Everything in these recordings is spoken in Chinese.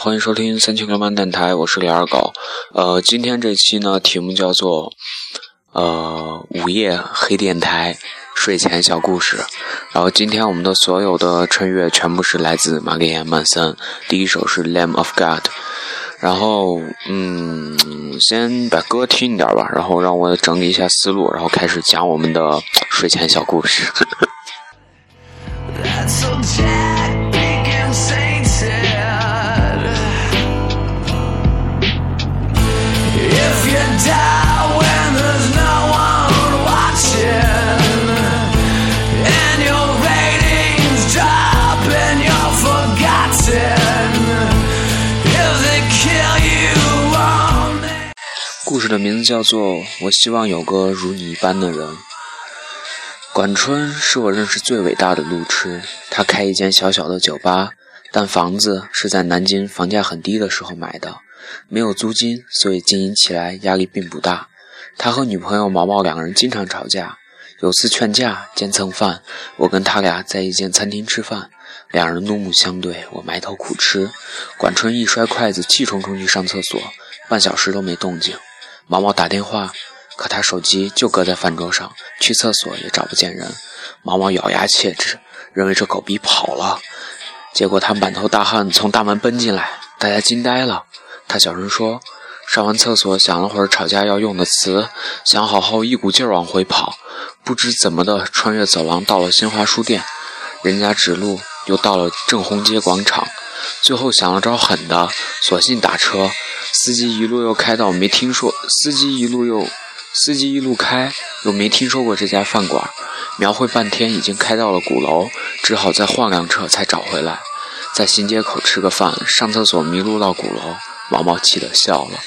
欢迎收听三千流氓电台，我是李二狗。呃，今天这期呢，题目叫做呃午夜黑电台睡前小故事。然后今天我们的所有的春乐全部是来自玛格丽曼森，第一首是《Lamb of God》。然后嗯，先把歌听一点吧，然后让我整理一下思路，然后开始讲我们的睡前小故事。故事的名字叫做《我希望有个如你一般的人》。管春是我认识最伟大的路痴，他开一间小小的酒吧，但房子是在南京房价很低的时候买的，没有租金，所以经营起来压力并不大。他和女朋友毛毛两个人经常吵架，有次劝架兼蹭饭，我跟他俩在一间餐厅吃饭，两人怒目相对，我埋头苦吃。管春一摔筷子，气冲冲去上厕所，半小时都没动静。毛毛打电话，可他手机就搁在饭桌上，去厕所也找不见人。毛毛咬牙切齿，认为这狗逼跑了。结果他满头大汗从大门奔进来，大家惊呆了。他小声说：“上完厕所，想了会儿吵架要用的词，想好后一股劲儿往回跑，不知怎么的穿越走廊到了新华书店，人家指路又到了正红街广场，最后想了招狠的，索性打车。”司机一路又开到没听说，司机一路又，司机一路开又没听说过这家饭馆，描绘半天已经开到了鼓楼，只好再换辆车才找回来，在新街口吃个饭，上厕所迷路到鼓楼，毛毛气得笑了。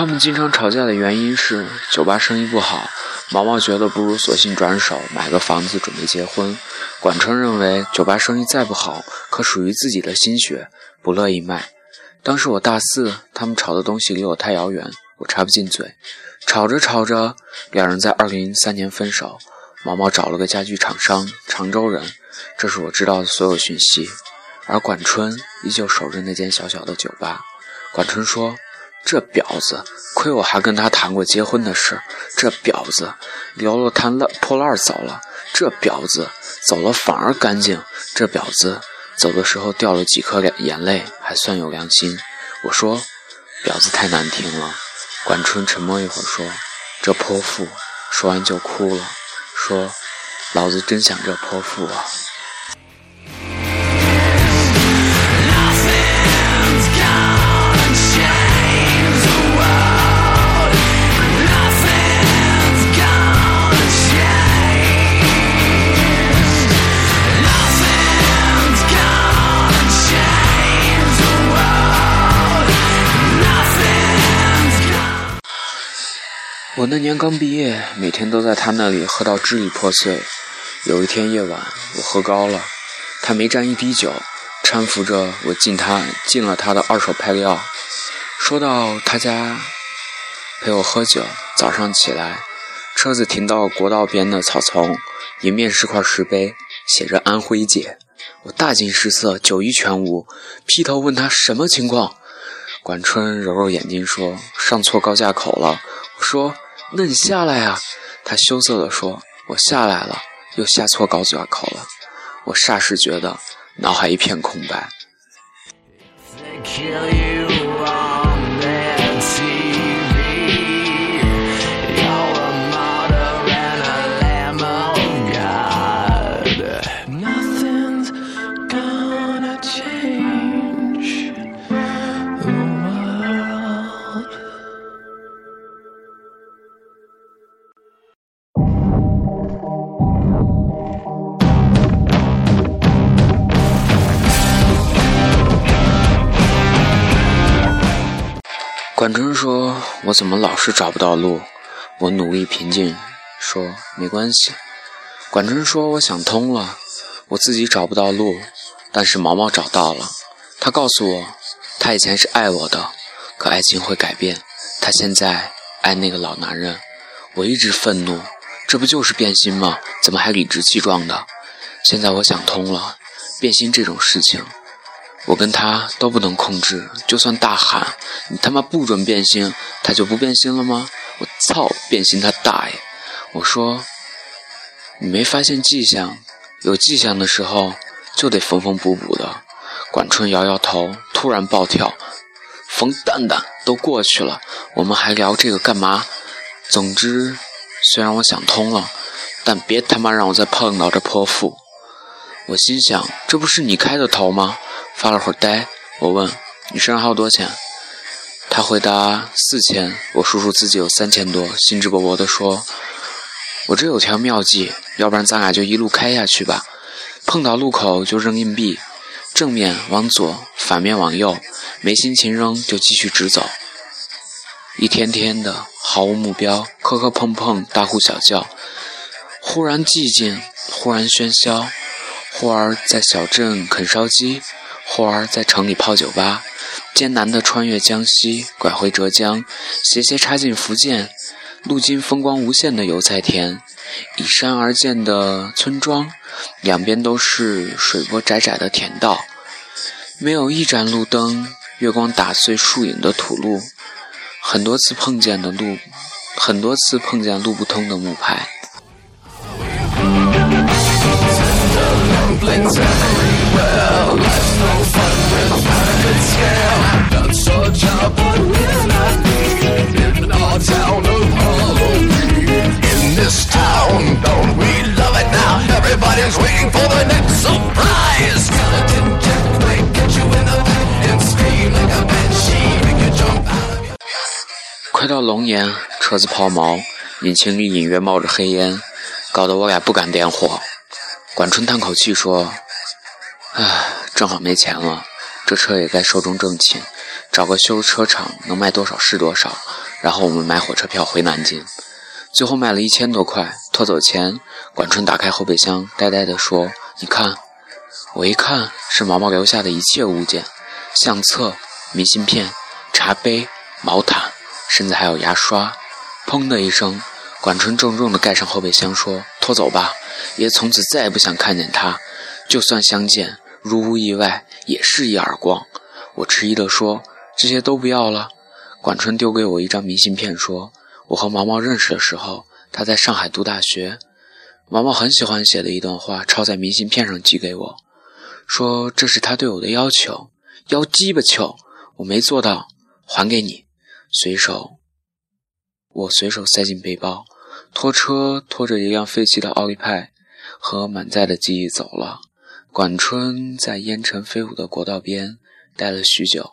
他们经常吵架的原因是酒吧生意不好，毛毛觉得不如索性转手买个房子准备结婚。管春认为酒吧生意再不好，可属于自己的心血，不乐意卖。当时我大四，他们吵的东西离我太遥远，我插不进嘴。吵着吵着，两人在二零零三年分手。毛毛找了个家具厂商，常州人，这是我知道的所有讯息。而管春依旧守着那间小小的酒吧。管春说。这婊子，亏我还跟他谈过结婚的事。这婊子，撩了摊烂破烂走了。这婊子走了反而干净。这婊子走的时候掉了几颗眼泪，还算有良心。我说，婊子太难听了。管春沉默一会儿说：“这泼妇。”说完就哭了，说：“老子真想这泼妇啊。”我那年刚毕业，每天都在他那里喝到支离破碎。有一天夜晚，我喝高了，他没沾一滴酒，搀扶着我进他进了他的二手派利奥。说到他家陪我喝酒，早上起来，车子停到国道边的草丛，迎面是块石碑，写着“安徽姐”。我大惊失色，酒意全无，劈头问他什么情况。管春揉揉眼睛说：“上错高架口了。”我说。那你下来呀？他羞涩地说：“我下来了，又下错高架口了。”我霎时觉得脑海一片空白。我怎么老是找不到路？”我努力平静说：“没关系。”管春说：“我想通了，我自己找不到路，但是毛毛找到了。他告诉我，他以前是爱我的，可爱情会改变。他现在爱那个老男人，我一直愤怒，这不就是变心吗？怎么还理直气壮的？现在我想通了，变心这种事情，我跟他都不能控制。就算大喊“你他妈不准变心”，他就不变心了吗？我操，变心他大爷！我说，你没发现迹象？有迹象的时候就得缝缝补补的。管春摇摇头，突然暴跳：“冯蛋蛋，都过去了，我们还聊这个干嘛？总之，虽然我想通了，但别他妈让我再碰到这泼妇。”我心想：“这不是你开的头吗？”发了会儿呆，我问：“你身上还有多少钱？”他回答：“四千。”我数数自己有三千多，兴致勃勃地说：“我这有条妙计，要不然咱俩就一路开下去吧，碰到路口就扔硬币。”正面往左，反面往右，没心情扔就继续直走。一天天的毫无目标，磕磕碰碰，大呼小叫，忽然寂静，忽然喧嚣，忽而在小镇啃烧鸡，忽而在城里泡酒吧，艰难的穿越江西，拐回浙江，斜斜插进福建，路经风光无限的油菜田，依山而建的村庄，两边都是水波窄窄的田道。没有一盏路灯，月光打碎树影的土路，很多次碰见的路，很多次碰见路不通的木牌。快到龙年，车子抛锚，引擎里隐约冒着黑烟，搞得我俩不敢点火。管春叹口气说：“唉，正好没钱了，这车也该寿终正寝，找个修车厂能卖多少是多少。然后我们买火车票回南京，最后卖了一千多块。拖走前，管春打开后备箱，呆呆地说：‘你看。’我一看，是毛毛留下的一切物件：相册、明信片、茶杯、毛毯。”甚至还有牙刷，砰的一声，管春重重地盖上后备箱，说：“拖走吧，爷从此再也不想看见他。就算相见，如无意外，也是一耳光。”我迟疑地说：“这些都不要了。”管春丢给我一张明信片，说：“我和毛毛认识的时候，他在上海读大学。毛毛很喜欢写的一段话，抄在明信片上寄给我，说这是他对我的要求，要鸡巴求，我没做到，还给你。”随手，我随手塞进背包，拖车拖着一辆废弃的奥利派和满载的记忆走了。管春在烟尘飞舞的国道边待了许久，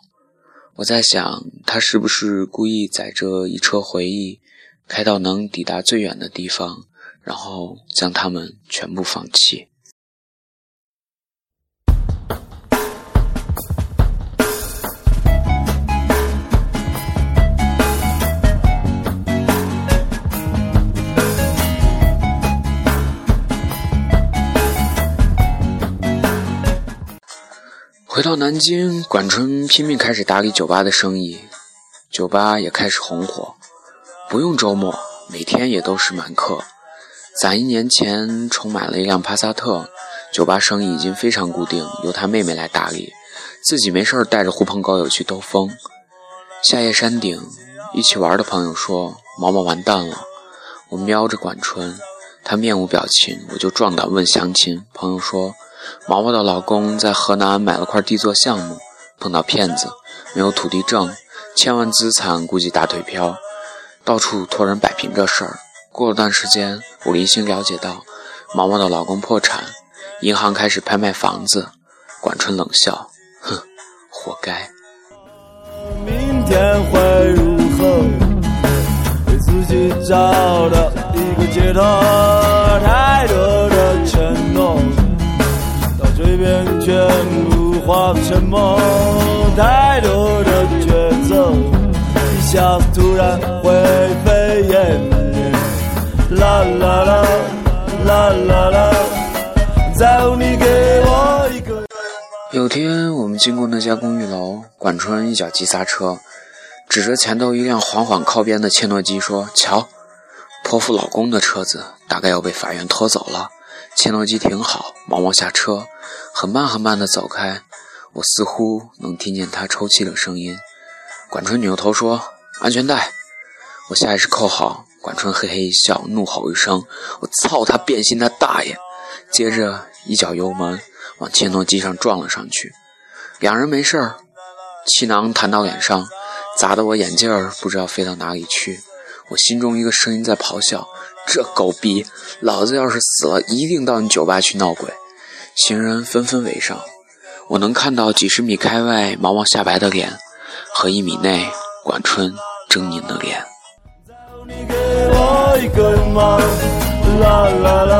我在想，他是不是故意载着一车回忆，开到能抵达最远的地方，然后将他们全部放弃。回到南京，管春拼命开始打理酒吧的生意，酒吧也开始红火，不用周末，每天也都是满客。攒一年前重买了一辆帕萨特，酒吧生意已经非常固定，由他妹妹来打理，自己没事带着狐朋狗友去兜风。夏夜山顶，一起玩的朋友说毛毛完蛋了。我瞄着管春，他面无表情，我就壮胆问详情。朋友说。毛毛的老公在河南买了块地做项目，碰到骗子，没有土地证，千万资产估计打腿漂，到处托人摆平这事儿。过了段时间，我零星了解到，毛毛的老公破产，银行开始拍卖房子。管春冷笑，哼，活该。明天会如何？自己找到一个解脱，化沉默，太多的抉择，一下突然灰飞烟灭。啦啦啦，啦啦啦，在乎你给我一个。有天我们经过那家公寓楼，管春一脚急刹车，指着前头一辆缓缓靠边的切诺基说：“瞧，泼妇老公的车子大概要被法院拖走了。”切诺基停好，忙忙下车，很慢很慢地走开。我似乎能听见他抽泣的声音。管春扭头说：“安全带。”我下意识扣好。管春嘿嘿一笑，怒吼一声：“我操他变心他大爷！”接着一脚油门往切诺基上撞了上去。两人没事儿，气囊弹到脸上，砸得我眼镜儿不知道飞到哪里去。我心中一个声音在咆哮：“这狗逼！老子要是死了，一定到你酒吧去闹鬼！”行人纷纷围上。我能看到几十米开外毛毛下白的脸，和一米内管春狰狞的脸。啦啦啦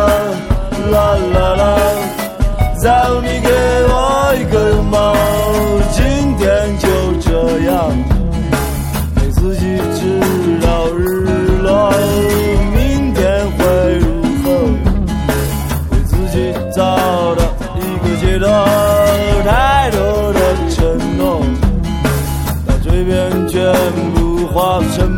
啦啦啦，再你给我一个拥抱，今天就这样。图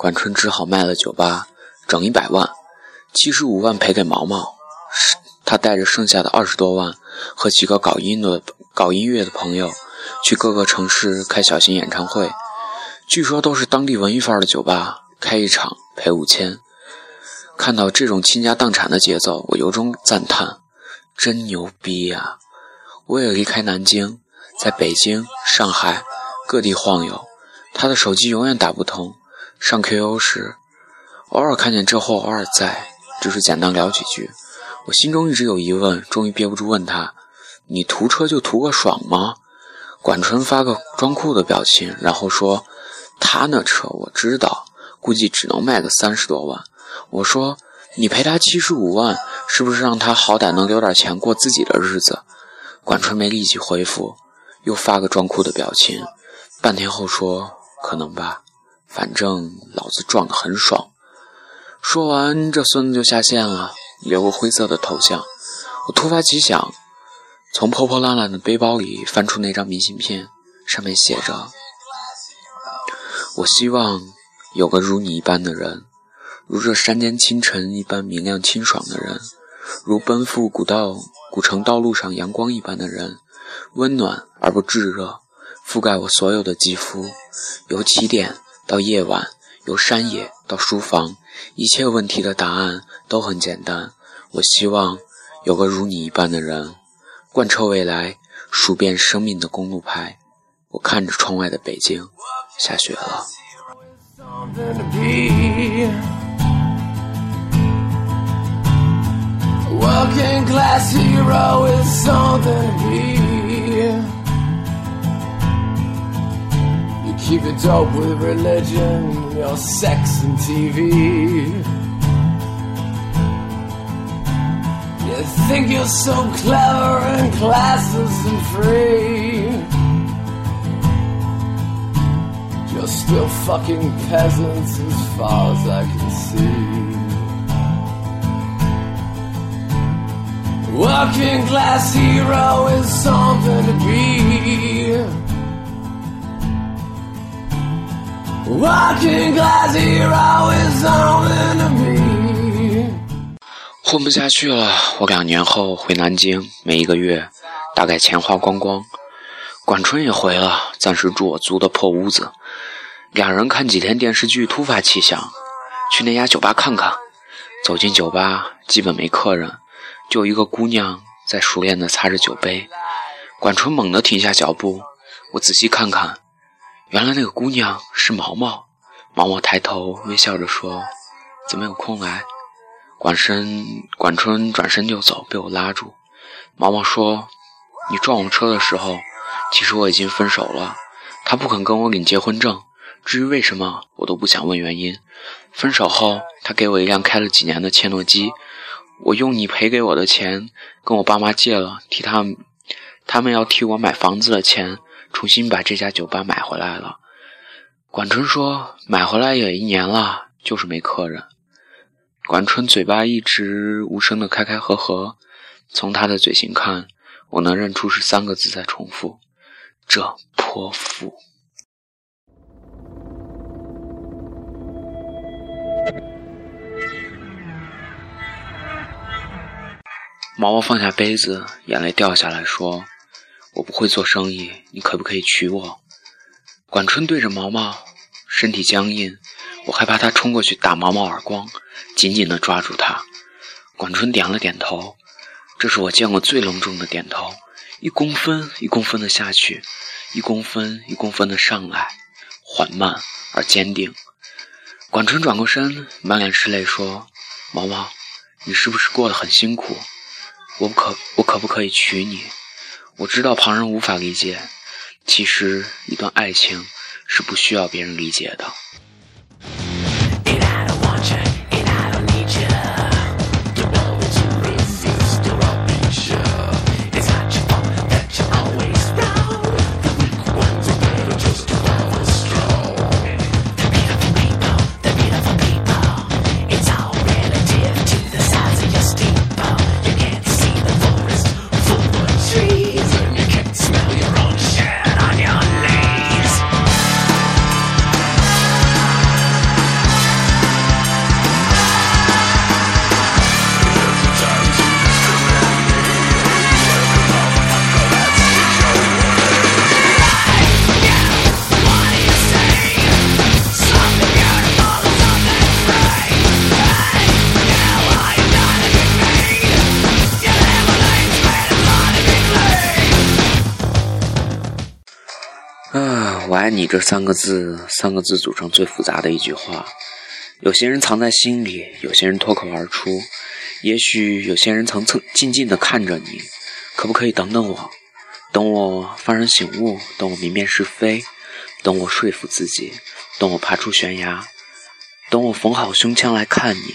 管春只好卖了酒吧，整一百万，七十五万赔给毛毛。他带着剩下的二十多万，和几个搞音的、搞音乐的朋友，去各个城市开小型演唱会，据说都是当地文艺范儿的酒吧，开一场赔五千。看到这种倾家荡产的节奏，我由衷赞叹，真牛逼呀！我也离开南京，在北京、上海各地晃悠。他的手机永远打不通，上 QQ 时，偶尔看见这货，偶尔在，只是简单聊几句。我心中一直有疑问，终于憋不住问他：“你图车就图个爽吗？”管春发个装酷的表情，然后说：“他那车我知道，估计只能卖个三十多万。”我说：“你赔他七十五万，是不是让他好歹能留点钱过自己的日子？”管春没立即回复，又发个装酷的表情，半天后说。可能吧，反正老子撞得很爽。说完，这孙子就下线了，留个灰色的头像。我突发奇想，从破破烂烂的背包里翻出那张明信片，上面写着：“我希望有个如你一般的人，如这山间清晨一般明亮清爽的人，如奔赴古道古城道路上阳光一般的人，温暖而不炙热。”覆盖我所有的肌肤，由起点到夜晚，由山野到书房，一切问题的答案都很简单。我希望有个如你一般的人，贯彻未来，数遍生命的公路牌。我看着窗外的北京，下雪了。walking glass hero is on the beat Keep it dope with religion, your sex and TV. You think you're so clever and classes and free. You're still fucking peasants as far as I can see. Working class hero is something to be. 混不下去了，我两年后回南京，每一个月大概钱花光光。管春也回了，暂时住我租的破屋子。两人看几天电视剧，突发奇想，去那家酒吧看看。走进酒吧，基本没客人，就一个姑娘在熟练地擦着酒杯。管春猛地停下脚步，我仔细看看，原来那个姑娘是毛毛。毛毛抬头微笑着说：“怎么有空来？”管身管春转身就走，被我拉住。毛毛说：“你撞我车的时候，其实我已经分手了。他不肯跟我领结婚证，至于为什么，我都不想问原因。分手后，他给我一辆开了几年的切诺基，我用你赔给我的钱跟我爸妈借了，替他们。”他们要替我买房子的钱，重新把这家酒吧买回来了。管春说：“买回来也一年了，就是没客人。”管春嘴巴一直无声的开开合合，从他的嘴型看，我能认出是三个字在重复：“这泼妇。”毛毛放下杯子，眼泪掉下来说。我不会做生意，你可不可以娶我？管春对着毛毛，身体僵硬，我害怕他冲过去打毛毛耳光，紧紧地抓住他。管春点了点头，这是我见过最隆重的点头，一公分一公分的下去，一公分一公分的上来，缓慢而坚定。管春转过身，满脸是泪说：“毛毛，你是不是过得很辛苦？我可我可不可以娶你？”我知道旁人无法理解，其实一段爱情是不需要别人理解的。你这三个字，三个字组成最复杂的一句话。有些人藏在心里，有些人脱口而出。也许有些人曾曾静静地看着你，可不可以等等我？等我幡然醒悟，等我明辨是非，等我说服自己，等我爬出悬崖，等我缝好胸腔来看你。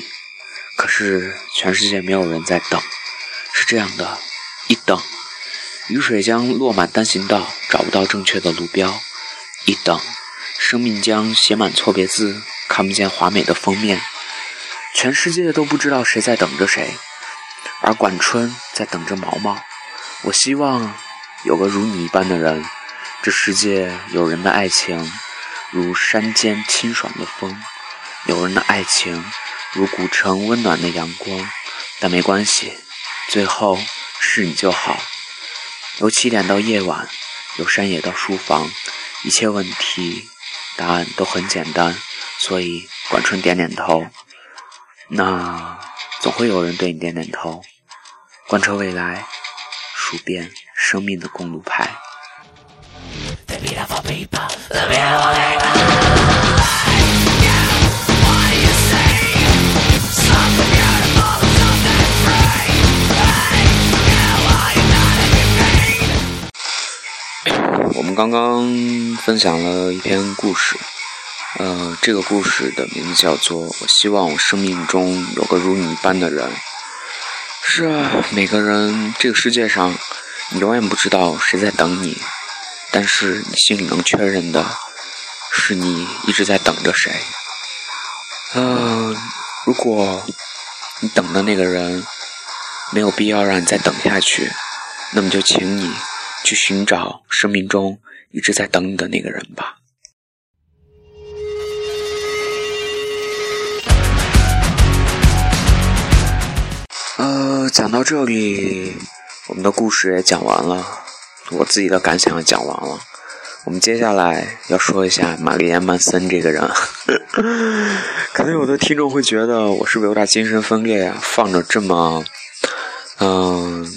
可是全世界没有人在等，是这样的，一等，雨水将落满单行道，找不到正确的路标。一等，生命将写满错别字，看不见华美的封面。全世界都不知道谁在等着谁，而管春在等着毛毛。我希望有个如你一般的人。这世界有人的爱情如山间清爽的风，有人的爱情如古城温暖的阳光。但没关系，最后是你就好。由起点到夜晚，由山野到书房。一切问题答案都很简单，所以管春点点头。那总会有人对你点点头。贯彻未来，数遍生命的公路牌。我们刚刚分享了一篇故事，呃，这个故事的名字叫做《我希望我生命中有个如你一般的人》。是啊，每个人，这个世界上，你永远不知道谁在等你，但是你心里能确认的，是你一直在等着谁。嗯，如果你等的那个人没有必要让你再等下去，那么就请你。去寻找生命中一直在等你的那个人吧。呃，讲到这里，我们的故事也讲完了，我自己的感想也讲完了。我们接下来要说一下玛丽莲·曼森这个人。可能有的听众会觉得我是不是有点精神分裂呀？放着这么嗯，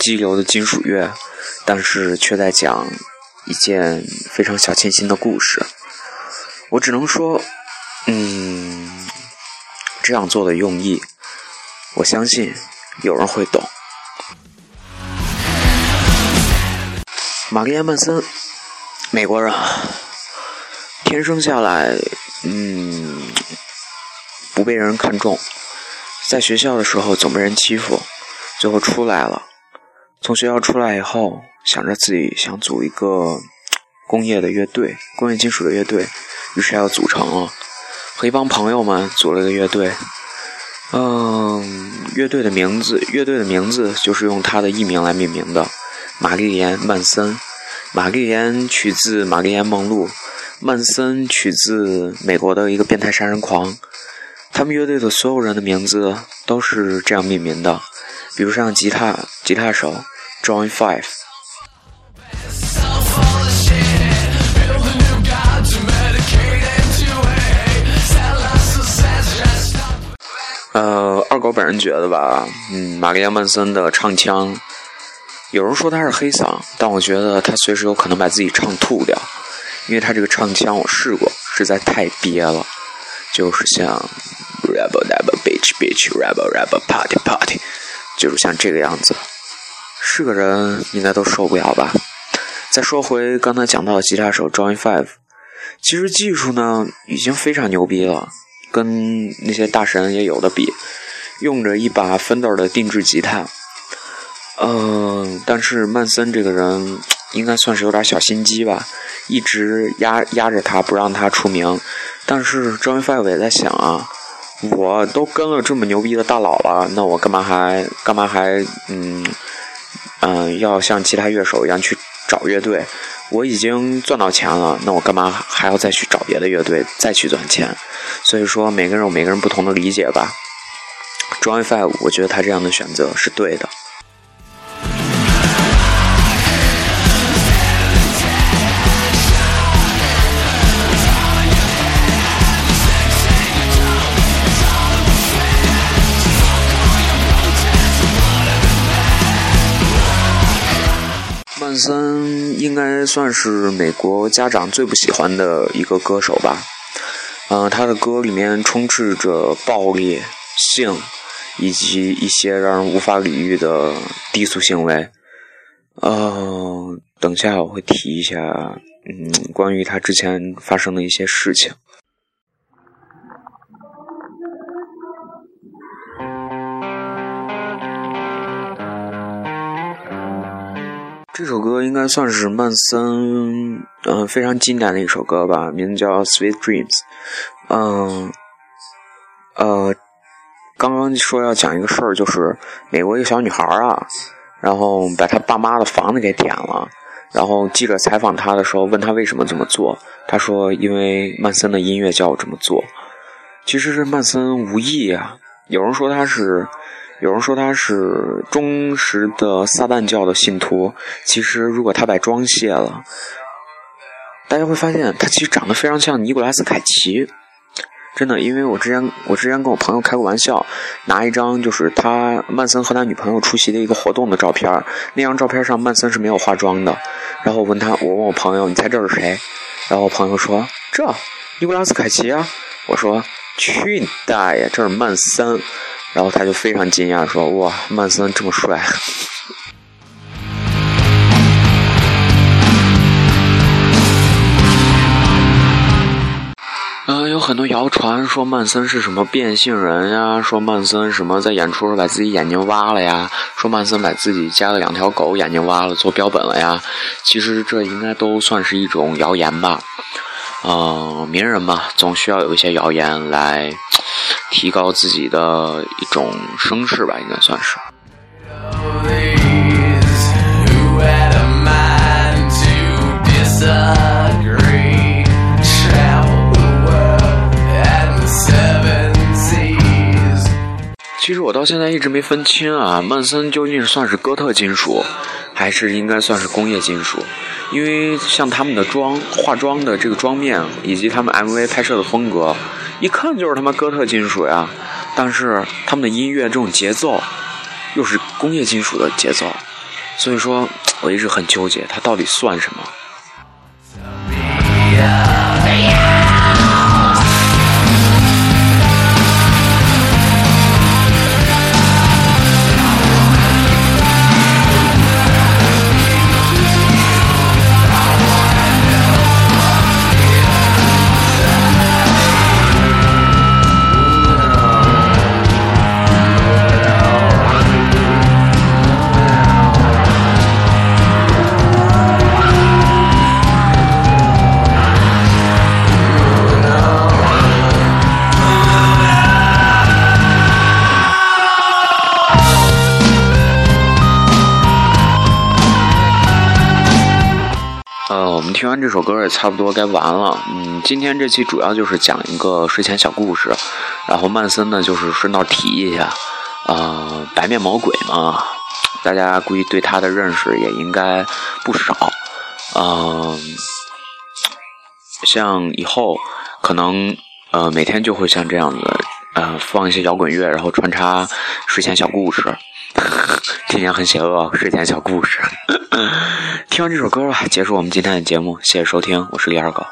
激流的金属乐，但是却在讲一件非常小清新的故事。我只能说，嗯，这样做的用意，我相信有人会懂。玛丽莲·曼森，美国人，天生下来，嗯，不被人看重，在学校的时候总被人欺负，最后出来了。从学校出来以后，想着自己想组一个工业的乐队，工业金属的乐队，于是要组成了，和一帮朋友们组了个乐队。嗯，乐队的名字，乐队的名字就是用他的艺名来命名的。玛丽莲·曼森，玛丽莲取自玛丽莲·梦露，曼森取自美国的一个变态杀人狂。他们乐队的所有人的名字都是这样命名的，比如像吉他吉他手 John Five。呃，二狗本人觉得吧，嗯，玛丽莲·曼森的唱腔。有人说他是黑嗓，但我觉得他随时有可能把自己唱吐掉，因为他这个唱腔我试过，实在太憋了，就是像 rebel rebel bitch bitch rebel rebel party party，就是像这个样子，是个人应该都受不了吧。再说回刚才讲到的吉他手 Johnny Five，其实技术呢已经非常牛逼了，跟那些大神也有的比，用着一把 Fender 的定制吉他。嗯，但是曼森这个人应该算是有点小心机吧，一直压压着他不让他出名。但是 Johnny Five 也在想啊，我都跟了这么牛逼的大佬了，那我干嘛还干嘛还嗯嗯要像其他乐手一样去找乐队？我已经赚到钱了，那我干嘛还要再去找别的乐队再去赚钱？所以说每个人有每个人不同的理解吧。Joy Five，我觉得他这样的选择是对的。曼嗯应该算是美国家长最不喜欢的一个歌手吧，嗯，他的歌里面充斥着暴力、性以及一些让人无法理喻的低俗行为。呃，等下我会提一下，嗯，关于他之前发生的一些事情。这首歌应该算是曼森，嗯，非常经典的一首歌吧，名字叫《Sweet Dreams》。嗯，呃，刚刚说要讲一个事儿，就是美国一个小女孩啊，然后把她爸妈的房子给点了，然后记者采访她的时候问她为什么这么做，她说因为曼森的音乐叫我这么做。其实是曼森无意啊，有人说他是。有人说他是忠实的撒旦教的信徒，其实如果他把妆卸了，大家会发现他其实长得非常像尼古拉斯凯奇，真的，因为我之前我之前跟我朋友开过玩笑，拿一张就是他曼森和他女朋友出席的一个活动的照片，那张照片上曼森是没有化妆的，然后我问他，我问我朋友，你猜这是谁？然后我朋友说这尼古拉斯凯奇啊，我说去你大爷，这是曼森。然后他就非常惊讶，说：“哇，曼森这么帅！”嗯，有很多谣传说曼森是什么变性人呀？说曼森什么在演出时把自己眼睛挖了呀？说曼森把自己家的两条狗眼睛挖了做标本了呀？其实这应该都算是一种谣言吧。嗯，名人嘛，总需要有一些谣言来提高自己的一种声势吧，应该算是。其实我到现在一直没分清啊，曼森究竟算是哥特金属，还是应该算是工业金属？因为像他们的妆、化妆的这个妆面，以及他们 MV 拍摄的风格，一看就是他妈哥特金属呀。但是他们的音乐这种节奏，又是工业金属的节奏，所以说我一直很纠结，它到底算什么？这首歌也差不多该完了。嗯，今天这期主要就是讲一个睡前小故事，然后曼森呢就是顺道提一下，呃，白面魔鬼嘛，大家估计对他的认识也应该不少。嗯，像以后可能呃每天就会像这样子，呃放一些摇滚乐，然后穿插睡前小故事。听起来很邪恶，睡前小故事。听完这首歌吧，结束我们今天的节目。谢谢收听，我是李二狗。